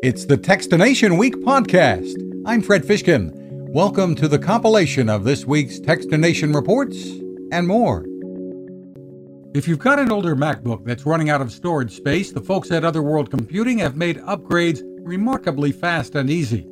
It's the Techstination Week podcast. I'm Fred Fishkin. Welcome to the compilation of this week's Techstination reports and more. If you've got an older MacBook that's running out of storage space, the folks at Other World Computing have made upgrades remarkably fast and easy.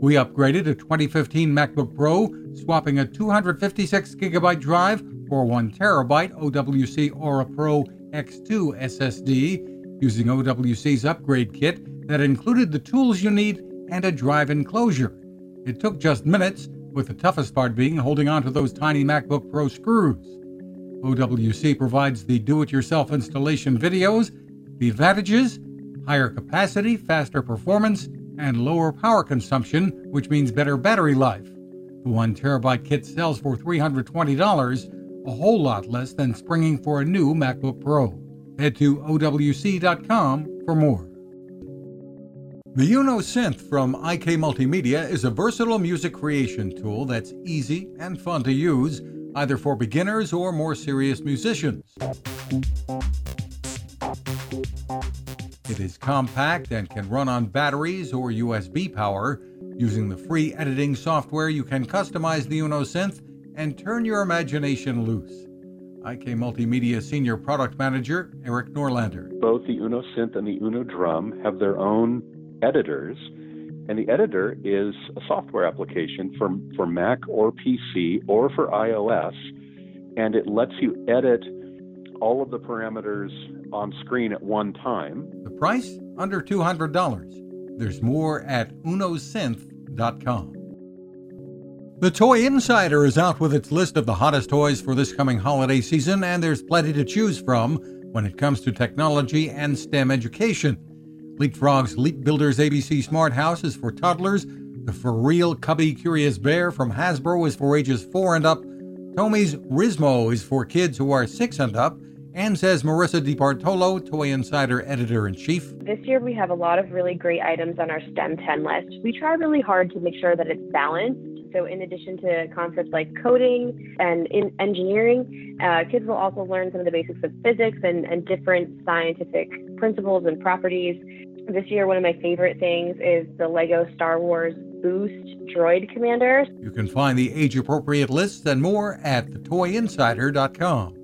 We upgraded a 2015 MacBook Pro, swapping a 256 gigabyte drive for 1 terabyte OWC Aura Pro X2 SSD using OWC's upgrade kit that included the tools you need and a drive enclosure. It took just minutes, with the toughest part being holding on to those tiny MacBook Pro screws. OWC provides the do it yourself installation videos, the advantages, higher capacity, faster performance, and lower power consumption, which means better battery life. The 1 terabyte kit sells for $320, a whole lot less than springing for a new MacBook Pro. Head to OWC.com for more. The Uno Synth from IK Multimedia is a versatile music creation tool that's easy and fun to use, either for beginners or more serious musicians. It is compact and can run on batteries or USB power. Using the free editing software, you can customize the Uno Synth and turn your imagination loose. IK Multimedia Senior Product Manager Erik Norlander. Both the Uno Synth and the Uno Drum have their own editors. And the editor is a software application for, for Mac or PC or for iOS. And it lets you edit all of the parameters on screen at one time. The price? Under $200. There's more at unosynth.com. The Toy Insider is out with its list of the hottest toys for this coming holiday season, and there's plenty to choose from when it comes to technology and STEM education. Leapfrog's Leap Builders ABC Smart House is for toddlers. The FurReal Cubby Curious Bear from Hasbro is for ages 4 and up. Tomy's Rizmo is for kids who are 6 and up. And says Marissa DiBartolo, Toy Insider Editor in Chief. This year we have a lot of really great items on our STEM 10 list. We try really hard to make sure that it's balanced. So, in addition to concepts like coding and in engineering, uh, kids will also learn some of the basics of physics and, and different scientific principles and properties. This year, one of my favorite things is the Lego Star Wars Boost Droid Commander. You can find the age appropriate lists and more at thetoyinsider.com.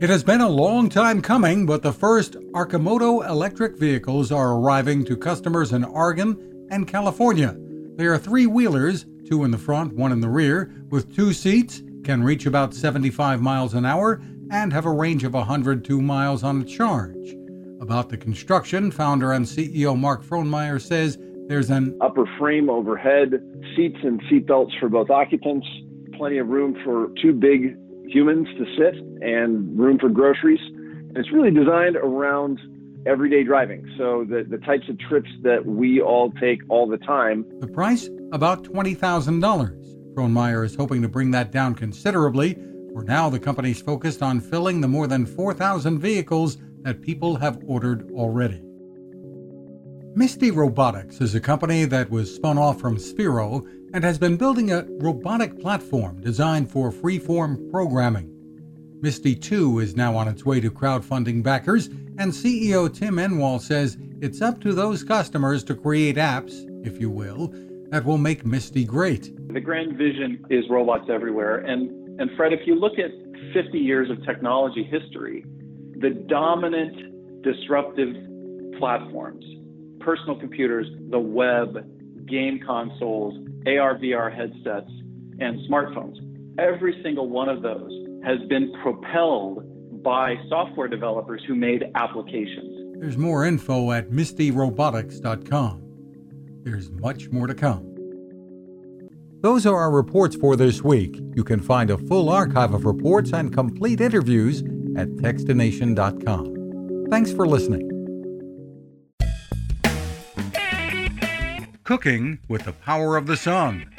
It has been a long time coming, but the first Arcimoto electric vehicles are arriving to customers in Oregon and California. They are three wheelers, two in the front, one in the rear, with two seats, can reach about 75 miles an hour, and have a range of 102 miles on a charge. About the construction, founder and CEO Mark Frohnmeyer says there's an upper frame overhead, seats and seat belts for both occupants, plenty of room for two big humans to sit, and room for groceries. And it's really designed around everyday driving. So the, the types of trips that we all take all the time. The price? About $20,000. Frohnmeyer is hoping to bring that down considerably. For now, the company's focused on filling the more than 4,000 vehicles that people have ordered already. Misty Robotics is a company that was spun off from Sphero and has been building a robotic platform designed for freeform programming. Misty 2 is now on its way to crowdfunding backers, and CEO Tim Enwall says it's up to those customers to create apps, if you will, that will make Misty great. The grand vision is robots everywhere. And, and Fred, if you look at 50 years of technology history, the dominant disruptive platforms, personal computers, the web, game consoles, AR, VR headsets, and smartphones. Every single one of those has been propelled by software developers who made applications. There's more info at mistyrobotics.com. There's much more to come. Those are our reports for this week. You can find a full archive of reports and complete interviews at techstination.com. Thanks for listening. Cooking with the Power of the Sun.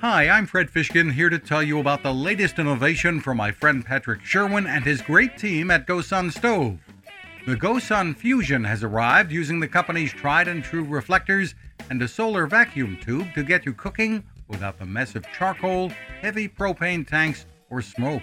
Hi, I'm Fred Fishkin here to tell you about the latest innovation from my friend Patrick Sherwin and his great team at GoSun Stove. The GoSun Fusion has arrived using the company's tried and true reflectors and a solar vacuum tube to get you cooking without the mess of charcoal, heavy propane tanks, or smoke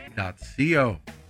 co.